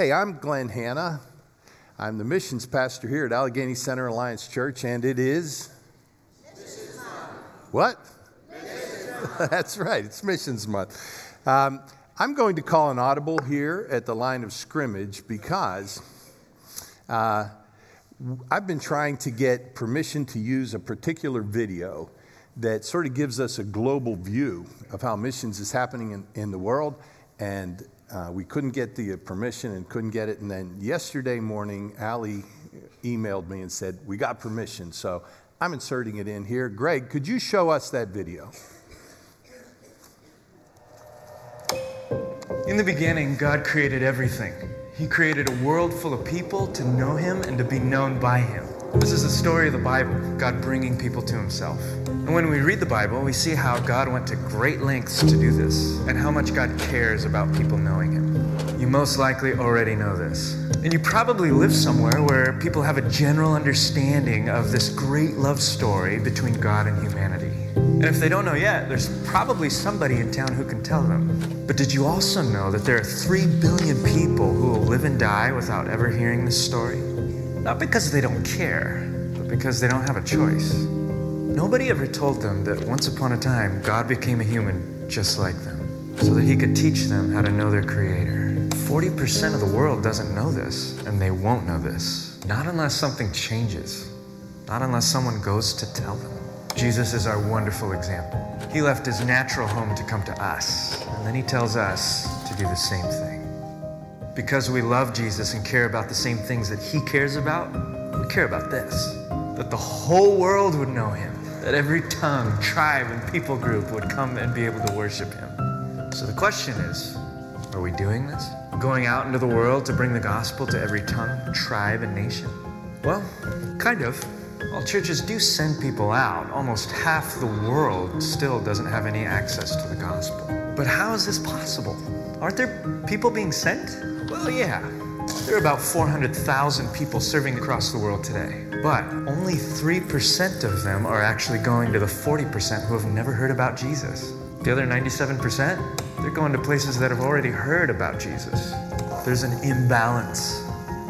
Hey, I'm Glenn Hanna. I'm the missions pastor here at Allegheny Center Alliance Church, and it is. What? That's right, it's Missions Month. Um, I'm going to call an audible here at the line of scrimmage because uh, I've been trying to get permission to use a particular video that sort of gives us a global view of how missions is happening in, in the world. And uh, we couldn't get the permission and couldn't get it. And then yesterday morning, Allie emailed me and said, We got permission. So I'm inserting it in here. Greg, could you show us that video? In the beginning, God created everything. He created a world full of people to know Him and to be known by Him. This is the story of the Bible, God bringing people to Himself. And when we read the Bible, we see how God went to great lengths to do this and how much God cares about people knowing Him. You most likely already know this. And you probably live somewhere where people have a general understanding of this great love story between God and humanity. And if they don't know yet, there's probably somebody in town who can tell them. But did you also know that there are 3 billion people who will live and die without ever hearing this story? Not because they don't care, but because they don't have a choice. Nobody ever told them that once upon a time, God became a human just like them, so that he could teach them how to know their Creator. 40% of the world doesn't know this, and they won't know this. Not unless something changes, not unless someone goes to tell them. Jesus is our wonderful example. He left his natural home to come to us, and then he tells us to do the same thing. Because we love Jesus and care about the same things that he cares about, we care about this that the whole world would know him that every tongue, tribe, and people group would come and be able to worship him. So the question is are we doing this? Going out into the world to bring the gospel to every tongue, tribe, and nation? Well, kind of. While churches do send people out, almost half the world still doesn't have any access to the gospel. But how is this possible? Aren't there people being sent? Well, yeah. There are about 400,000 people serving across the world today, but only 3% of them are actually going to the 40% who have never heard about Jesus. The other 97%, they're going to places that have already heard about Jesus. There's an imbalance.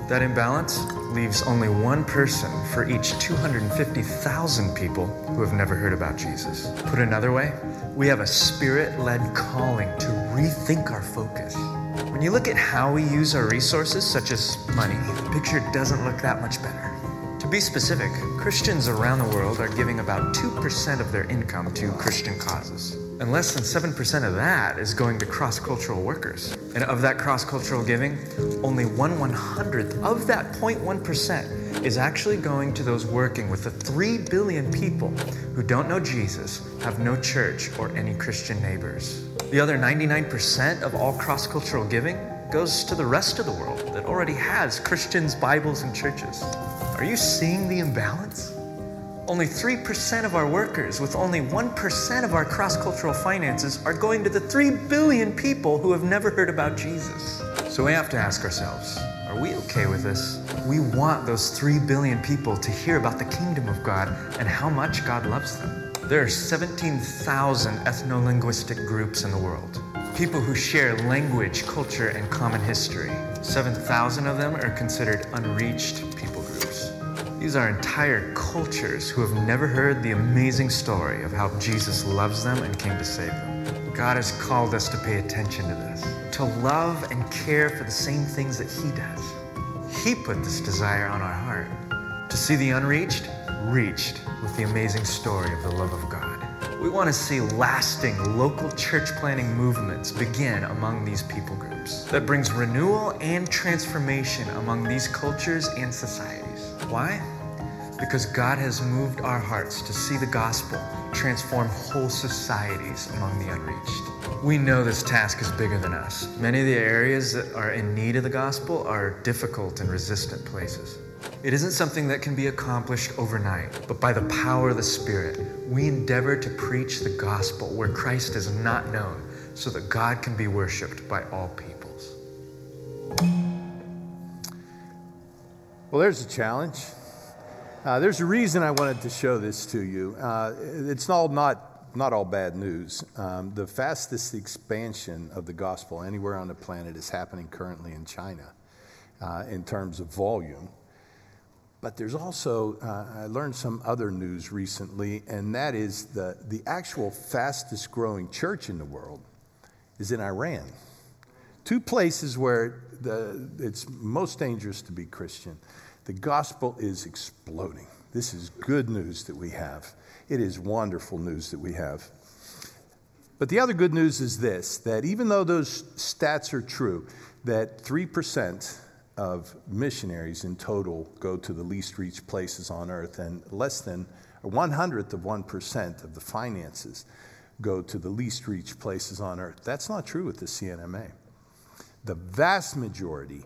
That imbalance leaves only one person for each 250,000 people who have never heard about Jesus. Put another way, we have a spirit led calling to rethink our focus. When you look at how we use our resources, such as money, the picture doesn't look that much better. To be specific, Christians around the world are giving about 2% of their income to Christian causes. And less than 7% of that is going to cross cultural workers. And of that cross cultural giving, only one one hundredth of that 0.1% is actually going to those working with the 3 billion people who don't know Jesus, have no church, or any Christian neighbors. The other 99% of all cross cultural giving goes to the rest of the world that already has Christians, Bibles, and churches. Are you seeing the imbalance? Only 3% of our workers, with only 1% of our cross cultural finances, are going to the 3 billion people who have never heard about Jesus. So we have to ask ourselves are we okay with this? We want those 3 billion people to hear about the kingdom of God and how much God loves them. There are 17,000 ethno linguistic groups in the world. People who share language, culture, and common history. 7,000 of them are considered unreached people. These are entire cultures who have never heard the amazing story of how Jesus loves them and came to save them. God has called us to pay attention to this, to love and care for the same things that He does. He put this desire on our heart to see the unreached reached with the amazing story of the love of God. We want to see lasting local church planting movements begin among these people groups that brings renewal and transformation among these cultures and societies. Why? Because God has moved our hearts to see the gospel transform whole societies among the unreached. We know this task is bigger than us. Many of the areas that are in need of the gospel are difficult and resistant places. It isn't something that can be accomplished overnight, but by the power of the Spirit, we endeavor to preach the gospel where Christ is not known so that God can be worshiped by all peoples. Well, there's a challenge. Uh, there's a reason I wanted to show this to you. Uh, it's all not, not all bad news. Um, the fastest expansion of the gospel anywhere on the planet is happening currently in China. uh, in terms of volume. But there's also, uh, I learned some other news recently, and that is the, the actual fastest growing church in the world is in Iran. Two places where the, it's most dangerous to be Christian. The gospel is exploding. This is good news that we have. It is wonderful news that we have. But the other good news is this that even though those stats are true, that 3% of missionaries in total go to the least reached places on earth, and less than one hundredth of 1% of the finances go to the least reached places on earth. That's not true with the C&MA. The vast majority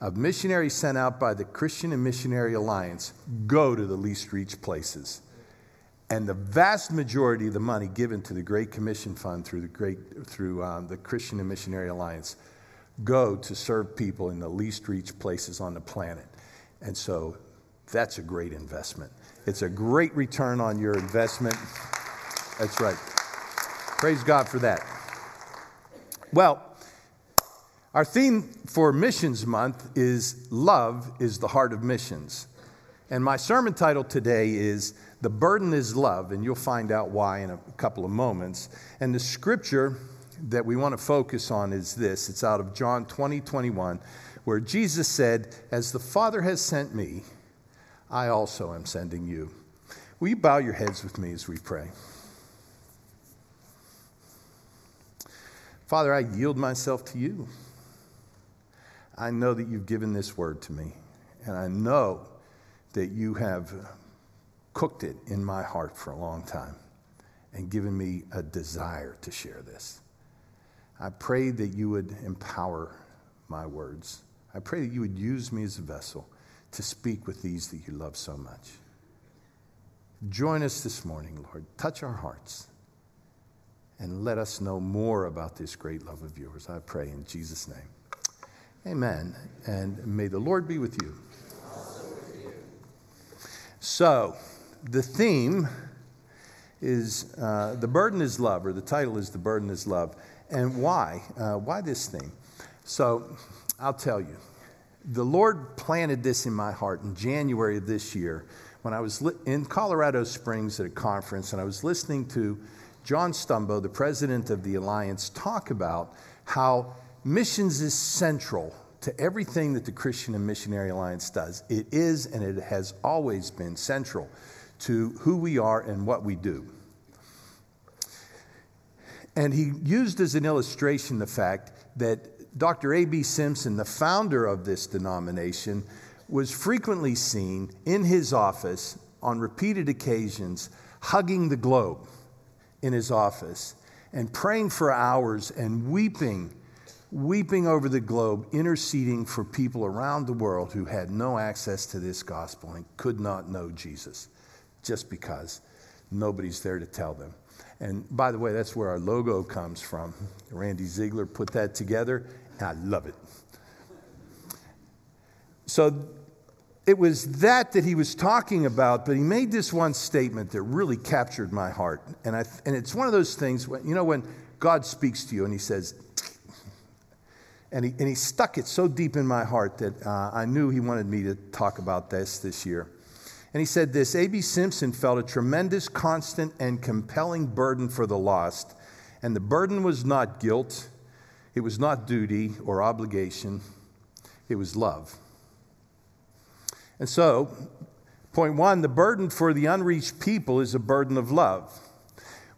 of missionaries sent out by the Christian and Missionary Alliance go to the least reached places. And the vast majority of the money given to the Great Commission Fund through the, Great, through, um, the Christian and Missionary Alliance go to serve people in the least reached places on the planet. And so that's a great investment. It's a great return on your investment. That's right. Praise God for that. Well, our theme for Missions Month is Love is the Heart of Missions. And my sermon title today is The Burden is Love, and you'll find out why in a couple of moments. And the scripture that we want to focus on is this it's out of John 20, 21, where Jesus said, As the Father has sent me, I also am sending you. Will you bow your heads with me as we pray? Father, I yield myself to you. I know that you've given this word to me, and I know that you have cooked it in my heart for a long time and given me a desire to share this. I pray that you would empower my words. I pray that you would use me as a vessel to speak with these that you love so much. Join us this morning, Lord. Touch our hearts and let us know more about this great love of yours. I pray in Jesus' name. Amen. And may the Lord be with you. So, the theme is uh, The Burden is Love, or the title is The Burden is Love. And why? Uh, why this theme? So, I'll tell you. The Lord planted this in my heart in January of this year when I was li- in Colorado Springs at a conference and I was listening to John Stumbo, the president of the Alliance, talk about how Missions is central to everything that the Christian and Missionary Alliance does. It is and it has always been central to who we are and what we do. And he used as an illustration the fact that Dr. A.B. Simpson, the founder of this denomination, was frequently seen in his office on repeated occasions hugging the globe in his office and praying for hours and weeping weeping over the globe, interceding for people around the world who had no access to this gospel and could not know Jesus just because nobody's there to tell them. And by the way, that's where our logo comes from. Randy Ziegler put that together, and I love it. So it was that that he was talking about, but he made this one statement that really captured my heart. And, I, and it's one of those things, when, you know, when God speaks to you and he says, and he, and he stuck it so deep in my heart that uh, I knew he wanted me to talk about this this year. And he said this A.B. Simpson felt a tremendous, constant, and compelling burden for the lost. And the burden was not guilt, it was not duty or obligation, it was love. And so, point one the burden for the unreached people is a burden of love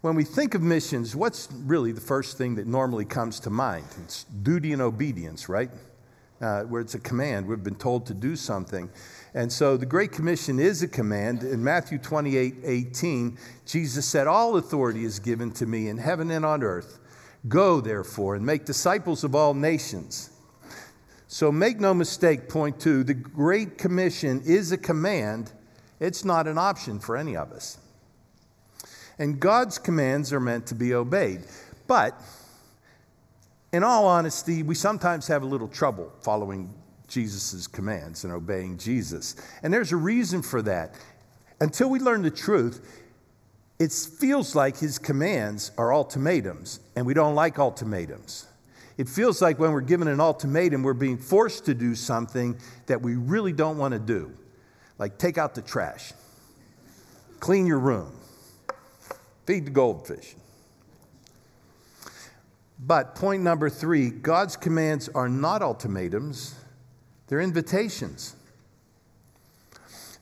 when we think of missions, what's really the first thing that normally comes to mind? It's duty and obedience, right? Uh, where it's a command. We've been told to do something. And so the Great Commission is a command. In Matthew 28 18, Jesus said, All authority is given to me in heaven and on earth. Go, therefore, and make disciples of all nations. So make no mistake, point two, the Great Commission is a command, it's not an option for any of us. And God's commands are meant to be obeyed. But in all honesty, we sometimes have a little trouble following Jesus' commands and obeying Jesus. And there's a reason for that. Until we learn the truth, it feels like his commands are ultimatums, and we don't like ultimatums. It feels like when we're given an ultimatum, we're being forced to do something that we really don't want to do, like take out the trash, clean your room, feed the goldfish. But point number three God's commands are not ultimatums, they're invitations.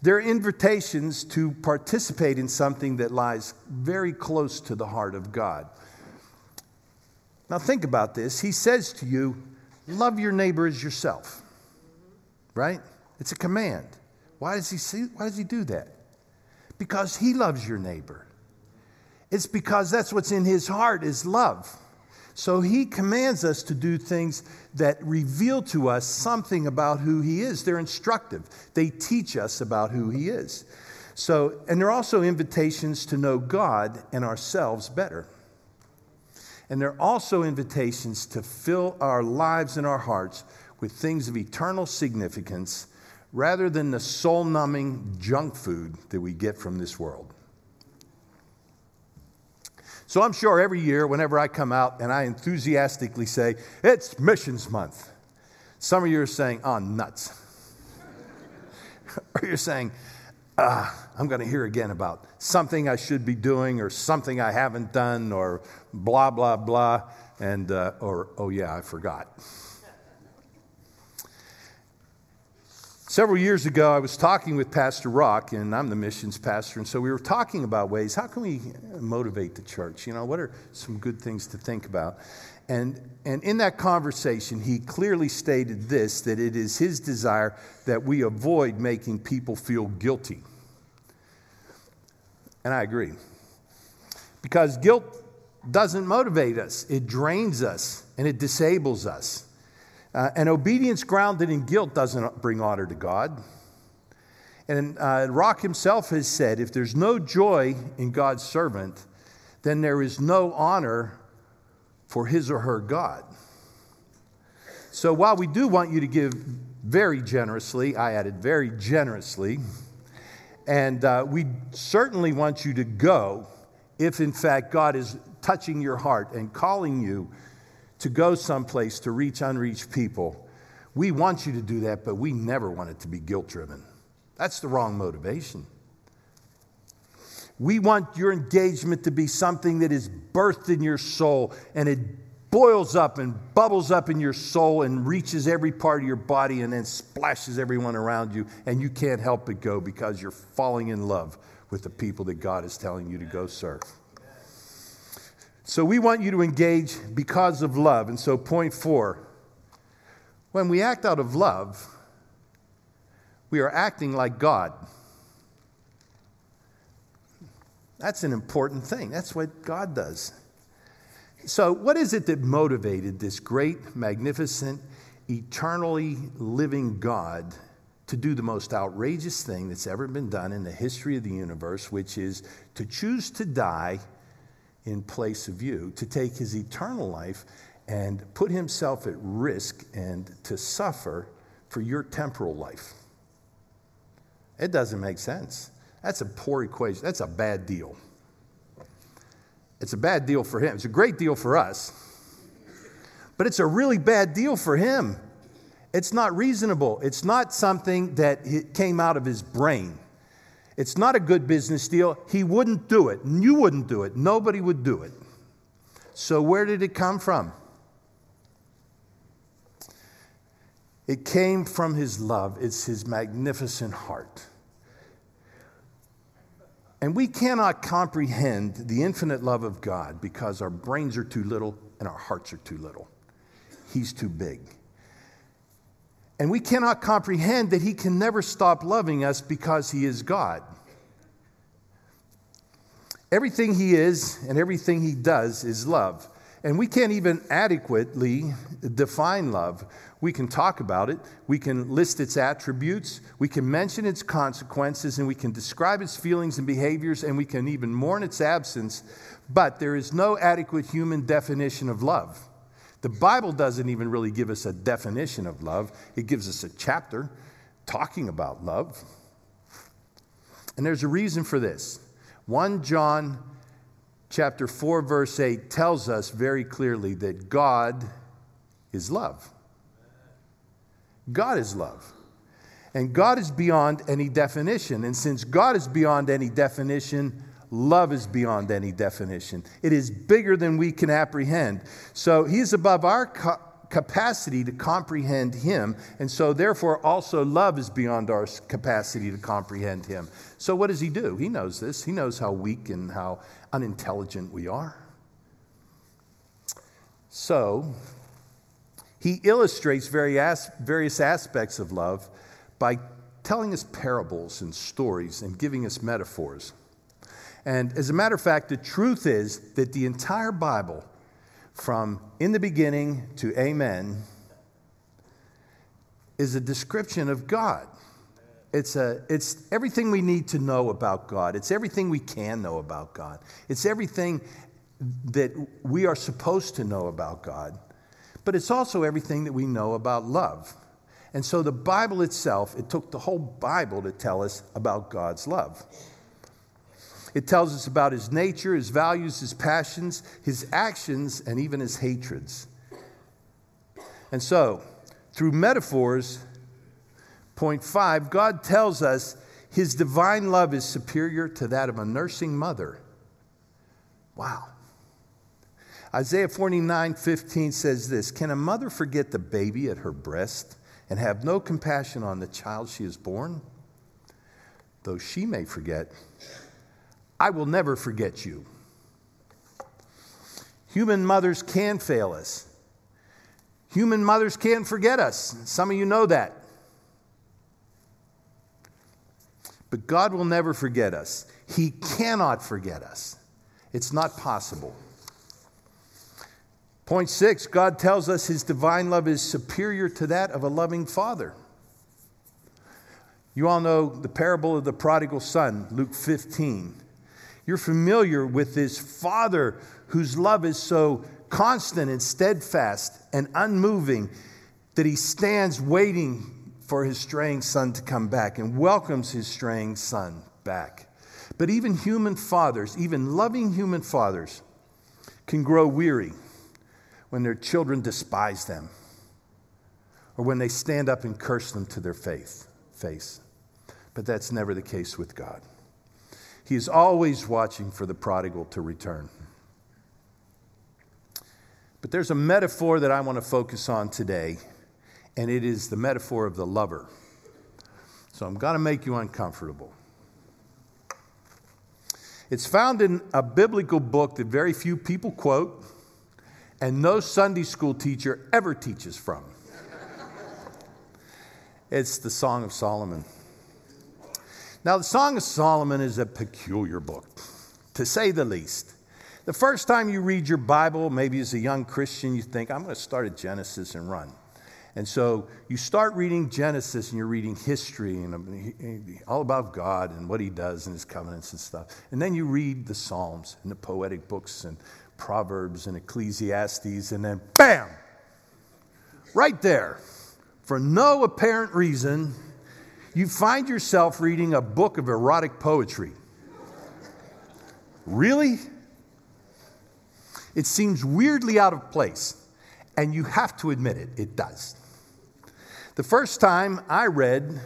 They're invitations to participate in something that lies very close to the heart of God. Now, think about this. He says to you, Love your neighbor as yourself, right? It's a command. Why does he, see, why does he do that? Because he loves your neighbor. It's because that's what's in his heart is love. So he commands us to do things that reveal to us something about who he is. They're instructive, they teach us about who he is. So, and they're also invitations to know God and ourselves better. And they're also invitations to fill our lives and our hearts with things of eternal significance rather than the soul numbing junk food that we get from this world. So I'm sure every year, whenever I come out and I enthusiastically say, It's Missions Month, some of you are saying, Oh, nuts. or you're saying, ah, I'm going to hear again about something I should be doing or something I haven't done or blah, blah, blah. And, uh, or, oh, yeah, I forgot. Several years ago, I was talking with Pastor Rock, and I'm the missions pastor, and so we were talking about ways how can we motivate the church? You know, what are some good things to think about? And, and in that conversation, he clearly stated this that it is his desire that we avoid making people feel guilty. And I agree. Because guilt doesn't motivate us, it drains us and it disables us. Uh, and obedience grounded in guilt doesn't bring honor to God. And uh, Rock himself has said if there's no joy in God's servant, then there is no honor for his or her God. So while we do want you to give very generously, I added very generously, and uh, we certainly want you to go if in fact God is touching your heart and calling you to go someplace to reach unreached people. We want you to do that, but we never want it to be guilt driven. That's the wrong motivation. We want your engagement to be something that is birthed in your soul and it boils up and bubbles up in your soul and reaches every part of your body and then splashes everyone around you, and you can't help but go because you're falling in love with the people that God is telling you to go serve. So we want you to engage because of love. And so, point four when we act out of love, we are acting like God. That's an important thing. That's what God does. So, what is it that motivated this great, magnificent, eternally living God to do the most outrageous thing that's ever been done in the history of the universe, which is to choose to die in place of you, to take his eternal life and put himself at risk and to suffer for your temporal life. It doesn't make sense. That's a poor equation. That's a bad deal. It's a bad deal for him. It's a great deal for us, but it's a really bad deal for him. It's not reasonable. It's not something that came out of his brain. It's not a good business deal. He wouldn't do it. You wouldn't do it. Nobody would do it. So, where did it come from? It came from his love, it's his magnificent heart. And we cannot comprehend the infinite love of God because our brains are too little and our hearts are too little. He's too big. And we cannot comprehend that He can never stop loving us because He is God. Everything He is and everything He does is love. And we can't even adequately define love. We can talk about it, we can list its attributes, we can mention its consequences, and we can describe its feelings and behaviors, and we can even mourn its absence, but there is no adequate human definition of love. The Bible doesn't even really give us a definition of love, it gives us a chapter talking about love. And there's a reason for this. 1 John chapter 4 verse 8 tells us very clearly that God is love. God is love. And God is beyond any definition. And since God is beyond any definition, love is beyond any definition. It is bigger than we can apprehend. So He is above our co- capacity to comprehend Him. And so, therefore, also love is beyond our capacity to comprehend Him. So, what does He do? He knows this. He knows how weak and how unintelligent we are. So, he illustrates various aspects of love by telling us parables and stories and giving us metaphors. And as a matter of fact, the truth is that the entire Bible, from in the beginning to amen, is a description of God. It's, a, it's everything we need to know about God. It's everything we can know about God. It's everything that we are supposed to know about God but it's also everything that we know about love. And so the Bible itself, it took the whole Bible to tell us about God's love. It tells us about his nature, his values, his passions, his actions, and even his hatreds. And so, through metaphors, point five, God tells us his divine love is superior to that of a nursing mother. Wow. Isaiah 49 15 says this Can a mother forget the baby at her breast and have no compassion on the child she has born? Though she may forget, I will never forget you. Human mothers can fail us. Human mothers can forget us. Some of you know that. But God will never forget us. He cannot forget us. It's not possible. Point six God tells us his divine love is superior to that of a loving father. You all know the parable of the prodigal son, Luke 15. You're familiar with this father whose love is so constant and steadfast and unmoving that he stands waiting for his straying son to come back and welcomes his straying son back. But even human fathers, even loving human fathers, can grow weary when their children despise them or when they stand up and curse them to their faith, face. But that's never the case with God. He is always watching for the prodigal to return. But there's a metaphor that I want to focus on today, and it is the metaphor of the lover. So I'm going to make you uncomfortable. It's found in a biblical book that very few people quote and no Sunday school teacher ever teaches from. it's the Song of Solomon. Now, the Song of Solomon is a peculiar book, to say the least. The first time you read your Bible, maybe as a young Christian, you think, I'm going to start at Genesis and run. And so you start reading Genesis and you're reading history and um, all about God and what he does and his covenants and stuff. And then you read the Psalms and the poetic books and Proverbs and Ecclesiastes, and then bam, right there, for no apparent reason, you find yourself reading a book of erotic poetry. Really? It seems weirdly out of place, and you have to admit it, it does. The first time I read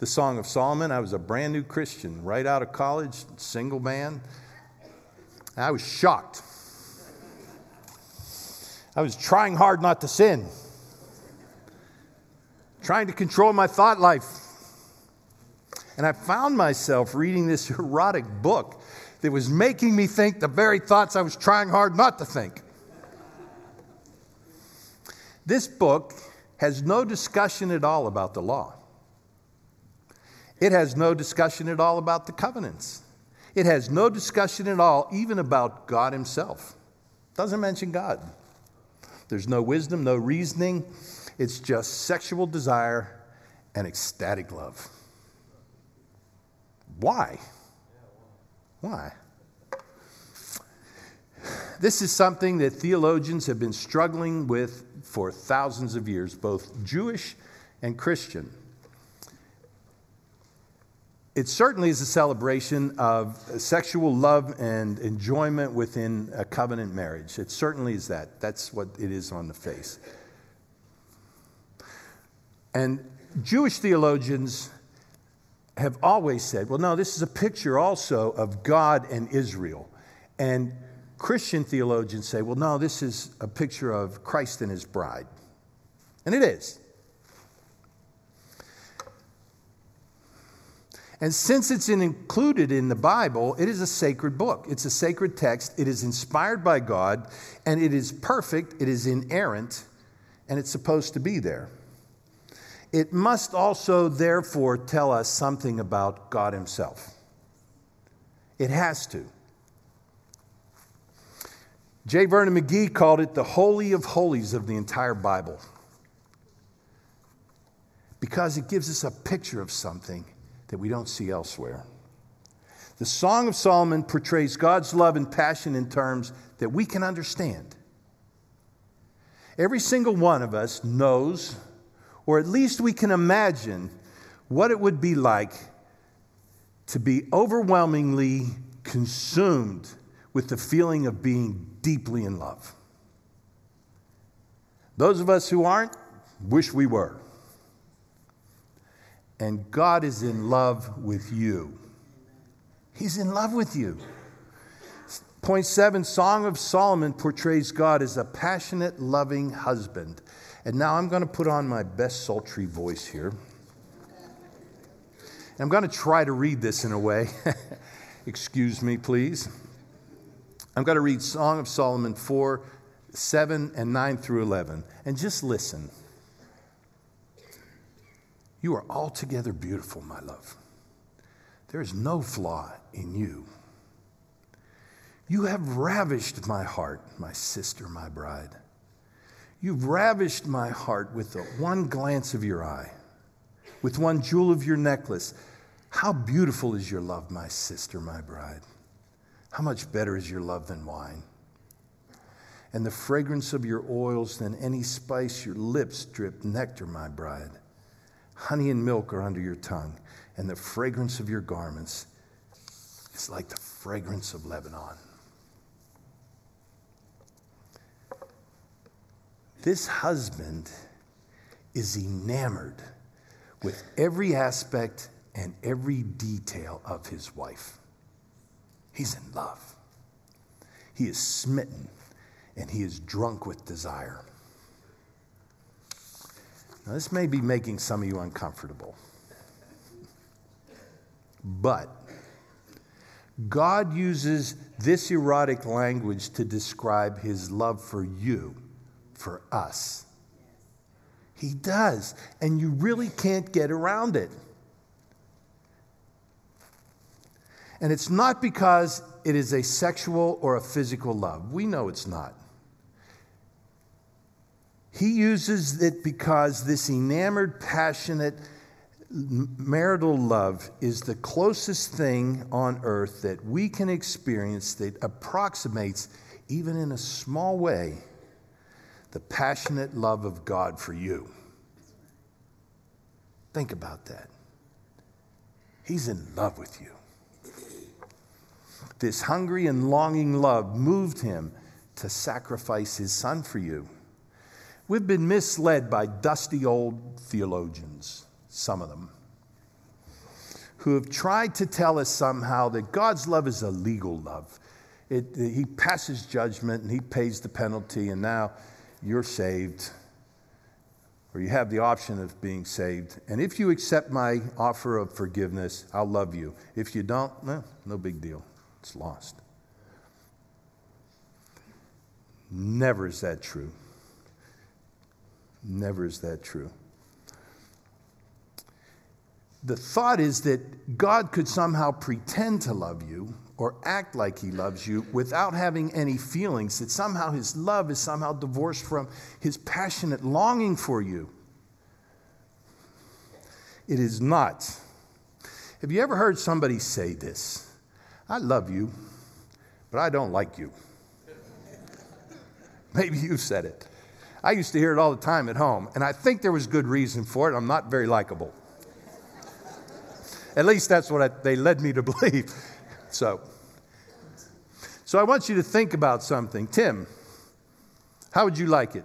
the Song of Solomon, I was a brand new Christian, right out of college, single man. I was shocked. I was trying hard not to sin, trying to control my thought life. And I found myself reading this erotic book that was making me think the very thoughts I was trying hard not to think. This book has no discussion at all about the law. It has no discussion at all about the covenants. It has no discussion at all, even about God Himself. Doesn't mention God. There's no wisdom, no reasoning. It's just sexual desire and ecstatic love. Why? Why? This is something that theologians have been struggling with for thousands of years, both Jewish and Christian. It certainly is a celebration of sexual love and enjoyment within a covenant marriage. It certainly is that. That's what it is on the face. And Jewish theologians have always said, well, no, this is a picture also of God and Israel. And Christian theologians say, well, no, this is a picture of Christ and his bride. And it is. And since it's included in the Bible, it is a sacred book. It's a sacred text. It is inspired by God, and it is perfect, it is inerrant, and it's supposed to be there. It must also, therefore, tell us something about God Himself. It has to. J. Vernon McGee called it the Holy of Holies of the entire Bible because it gives us a picture of something that we don't see elsewhere. The Song of Solomon portrays God's love and passion in terms that we can understand. Every single one of us knows, or at least we can imagine, what it would be like to be overwhelmingly consumed with the feeling of being deeply in love. Those of us who aren't wish we were and God is in love with you. He's in love with you. Point seven Song of Solomon portrays God as a passionate, loving husband. And now I'm going to put on my best sultry voice here. And I'm going to try to read this in a way. Excuse me, please. I'm going to read Song of Solomon 4, 7, and 9 through 11. And just listen. You are altogether beautiful, my love. There is no flaw in you. You have ravished my heart, my sister, my bride. You've ravished my heart with the one glance of your eye, with one jewel of your necklace. How beautiful is your love, my sister, my bride. How much better is your love than wine? And the fragrance of your oils than any spice, your lips drip nectar, my bride. Honey and milk are under your tongue, and the fragrance of your garments is like the fragrance of Lebanon. This husband is enamored with every aspect and every detail of his wife. He's in love. He is smitten and he is drunk with desire. Now, this may be making some of you uncomfortable. But God uses this erotic language to describe his love for you, for us. He does, and you really can't get around it. And it's not because it is a sexual or a physical love. We know it's not. He uses it because this enamored, passionate, marital love is the closest thing on earth that we can experience that approximates, even in a small way, the passionate love of God for you. Think about that. He's in love with you. This hungry and longing love moved him to sacrifice his son for you. We've been misled by dusty old theologians, some of them, who have tried to tell us somehow that God's love is a legal love. It, he passes judgment and he pays the penalty, and now you're saved, or you have the option of being saved. And if you accept my offer of forgiveness, I'll love you. If you don't, well, no big deal. It's lost. Never is that true. Never is that true. The thought is that God could somehow pretend to love you or act like he loves you without having any feelings, that somehow his love is somehow divorced from his passionate longing for you. It is not. Have you ever heard somebody say this? I love you, but I don't like you. Maybe you've said it. I used to hear it all the time at home, and I think there was good reason for it. I'm not very likable. At least that's what I, they led me to believe. So, so I want you to think about something. Tim, how would you like it?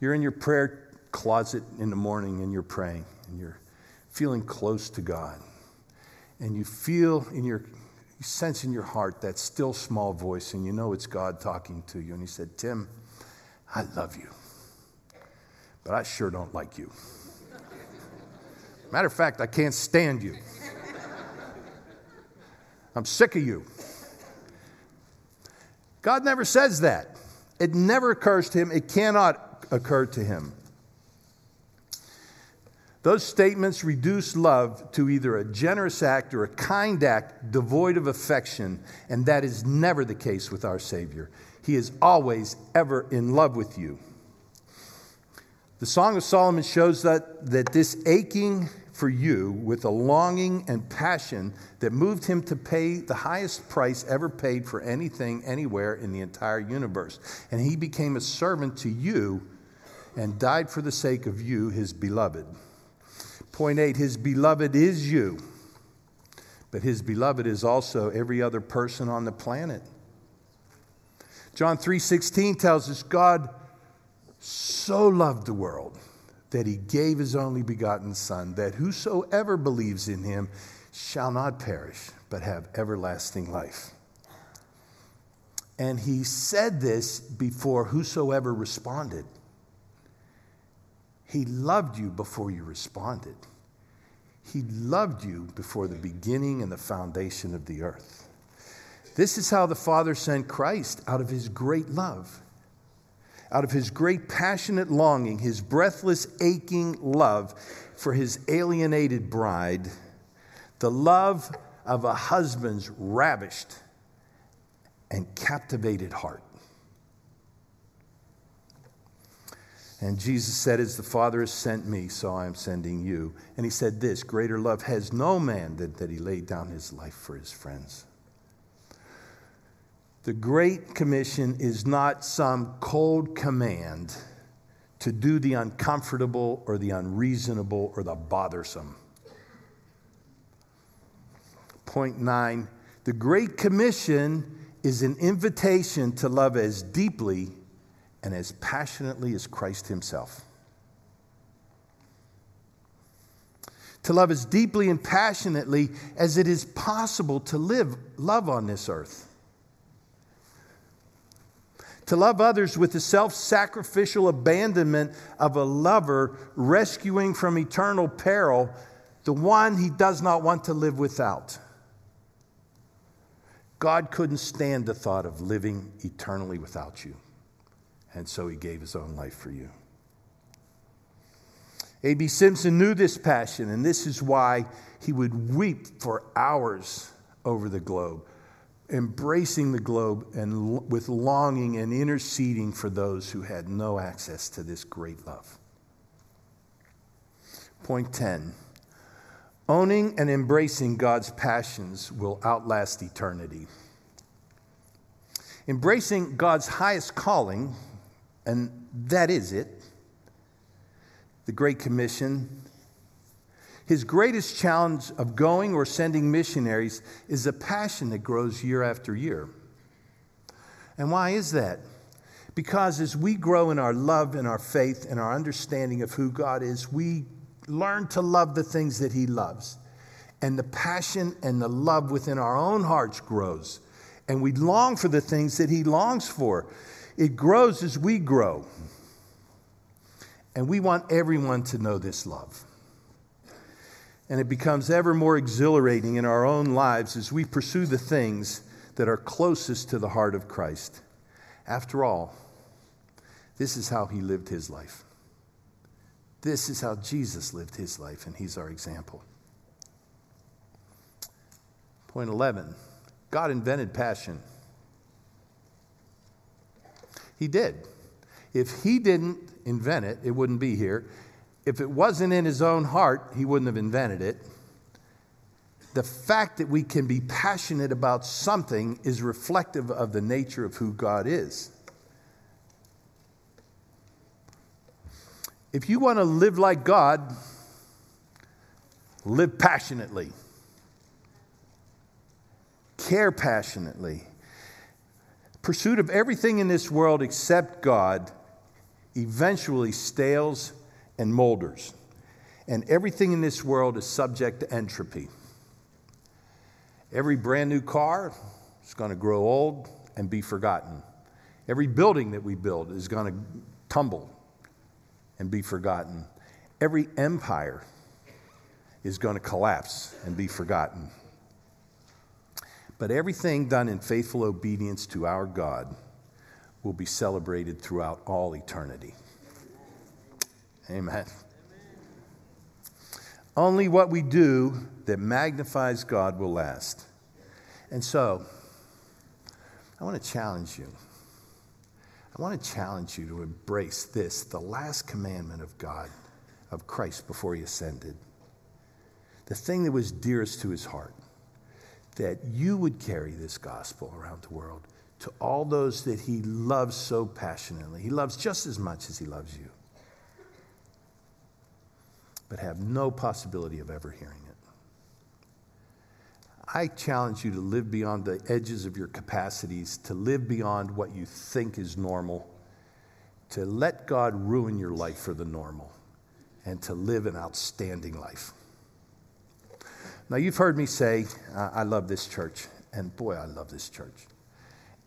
You're in your prayer closet in the morning and you're praying and you're feeling close to God. And you feel in your, you sense in your heart that still small voice and you know it's God talking to you. And He said, Tim, I love you, but I sure don't like you. Matter of fact, I can't stand you. I'm sick of you. God never says that. It never occurs to him. It cannot occur to him. Those statements reduce love to either a generous act or a kind act devoid of affection, and that is never the case with our Savior. He is always, ever in love with you. The Song of Solomon shows that, that this aching for you with a longing and passion that moved him to pay the highest price ever paid for anything anywhere in the entire universe. And he became a servant to you and died for the sake of you, his beloved. Point eight His beloved is you, but his beloved is also every other person on the planet. John 3:16 tells us God so loved the world that he gave his only begotten Son, that whosoever believes in him shall not perish, but have everlasting life. And he said this before whosoever responded. He loved you before you responded. He loved you before the beginning and the foundation of the earth. This is how the Father sent Christ out of his great love out of his great passionate longing, his breathless, aching love for his alienated bride, the love of a husband's ravished and captivated heart. And Jesus said, As the Father has sent me, so I am sending you. And he said this Greater love has no man than that he laid down his life for his friends. The Great Commission is not some cold command to do the uncomfortable or the unreasonable or the bothersome. Point nine the Great Commission is an invitation to love as deeply and as passionately as Christ Himself. To love as deeply and passionately as it is possible to live love on this earth to love others with the self sacrificial abandonment of a lover rescuing from eternal peril the one he does not want to live without. God couldn't stand the thought of living eternally without you, and so he gave his own life for you. A.B. Simpson knew this passion, and this is why he would weep for hours over the globe embracing the globe and with longing and interceding for those who had no access to this great love. Point 10 Owning and embracing God's passions will outlast eternity. Embracing God's highest calling, and that is it, the Great Commission, his greatest challenge of going or sending missionaries is a passion that grows year after year. And why is that? Because as we grow in our love and our faith and our understanding of who God is, we learn to love the things that He loves. And the passion and the love within our own hearts grows. And we long for the things that He longs for. It grows as we grow. And we want everyone to know this love and it becomes ever more exhilarating in our own lives as we pursue the things that are closest to the heart of Christ. After all, this is how he lived his life. This is how Jesus lived his life, and he's our example. Point 11 God invented passion. He did. If he didn't invent it, it wouldn't be here if it wasn't in his own heart, he wouldn't have invented it. The fact that we can be passionate about something is reflective of the nature of who God is. If you want to live like God, live passionately, care passionately. Pursuit of everything in this world except God eventually stales and molders. And everything in this world is subject to entropy. Every brand new car is going to grow old and be forgotten. Every building that we build is going to tumble and be forgotten. Every empire is going to collapse and be forgotten. But everything done in faithful obedience to our God will be celebrated throughout all eternity. Amen. Only what we do that magnifies God will last. And so, I want to challenge you. I want to challenge you to embrace this, the last commandment of God, of Christ before he ascended. The thing that was dearest to his heart, that you would carry this gospel around the world to all those that he loves so passionately. He loves just as much as he loves you, but have no possibility of ever hearing it. I challenge you to live beyond the edges of your capacities, to live beyond what you think is normal, to let God ruin your life for the normal, and to live an outstanding life. Now, you've heard me say, uh, I love this church, and boy, I love this church.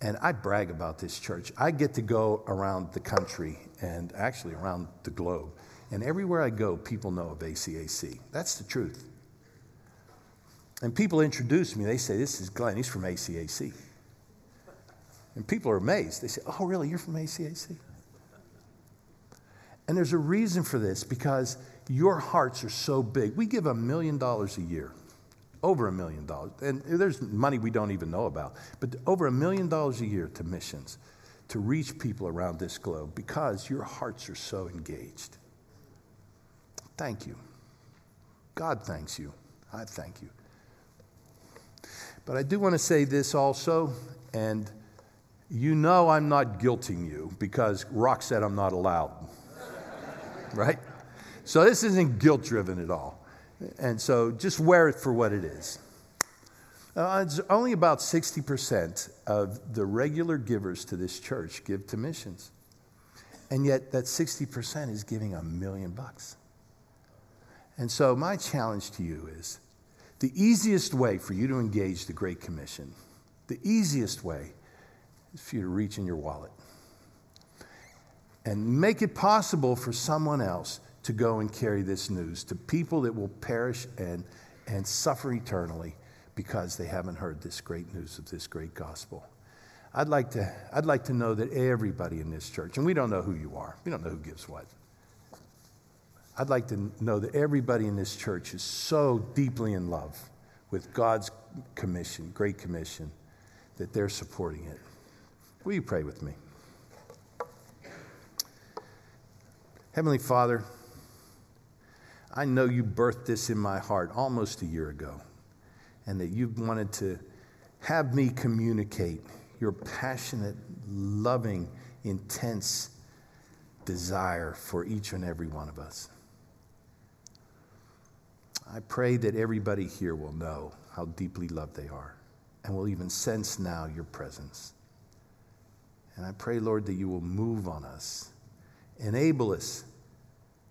And I brag about this church. I get to go around the country and actually around the globe. And everywhere I go, people know of ACAC. That's the truth. And people introduce me, they say, This is Glenn, he's from ACAC. And people are amazed. They say, Oh, really? You're from ACAC? And there's a reason for this because your hearts are so big. We give a million dollars a year, over a million dollars. And there's money we don't even know about, but over a million dollars a year to missions to reach people around this globe because your hearts are so engaged. Thank you. God thanks you. I thank you. But I do want to say this also, and you know I'm not guilting you because Rock said I'm not allowed. right? So this isn't guilt driven at all. And so just wear it for what it is. Uh, it's only about 60% of the regular givers to this church give to missions. And yet that 60% is giving a million bucks. And so my challenge to you is the easiest way for you to engage the Great Commission, the easiest way is for you to reach in your wallet and make it possible for someone else to go and carry this news to people that will perish and, and suffer eternally because they haven't heard this great news of this great gospel. I'd like, to, I'd like to know that everybody in this church, and we don't know who you are, we don't know who gives what, I'd like to know that everybody in this church is so deeply in love with God's commission, great commission, that they're supporting it. Will you pray with me? Heavenly Father, I know you birthed this in my heart almost a year ago, and that you wanted to have me communicate your passionate, loving, intense desire for each and every one of us. I pray that everybody here will know how deeply loved they are and will even sense now your presence. And I pray, Lord, that you will move on us, enable us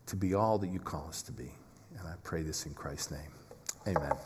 to be all that you call us to be. And I pray this in Christ's name. Amen.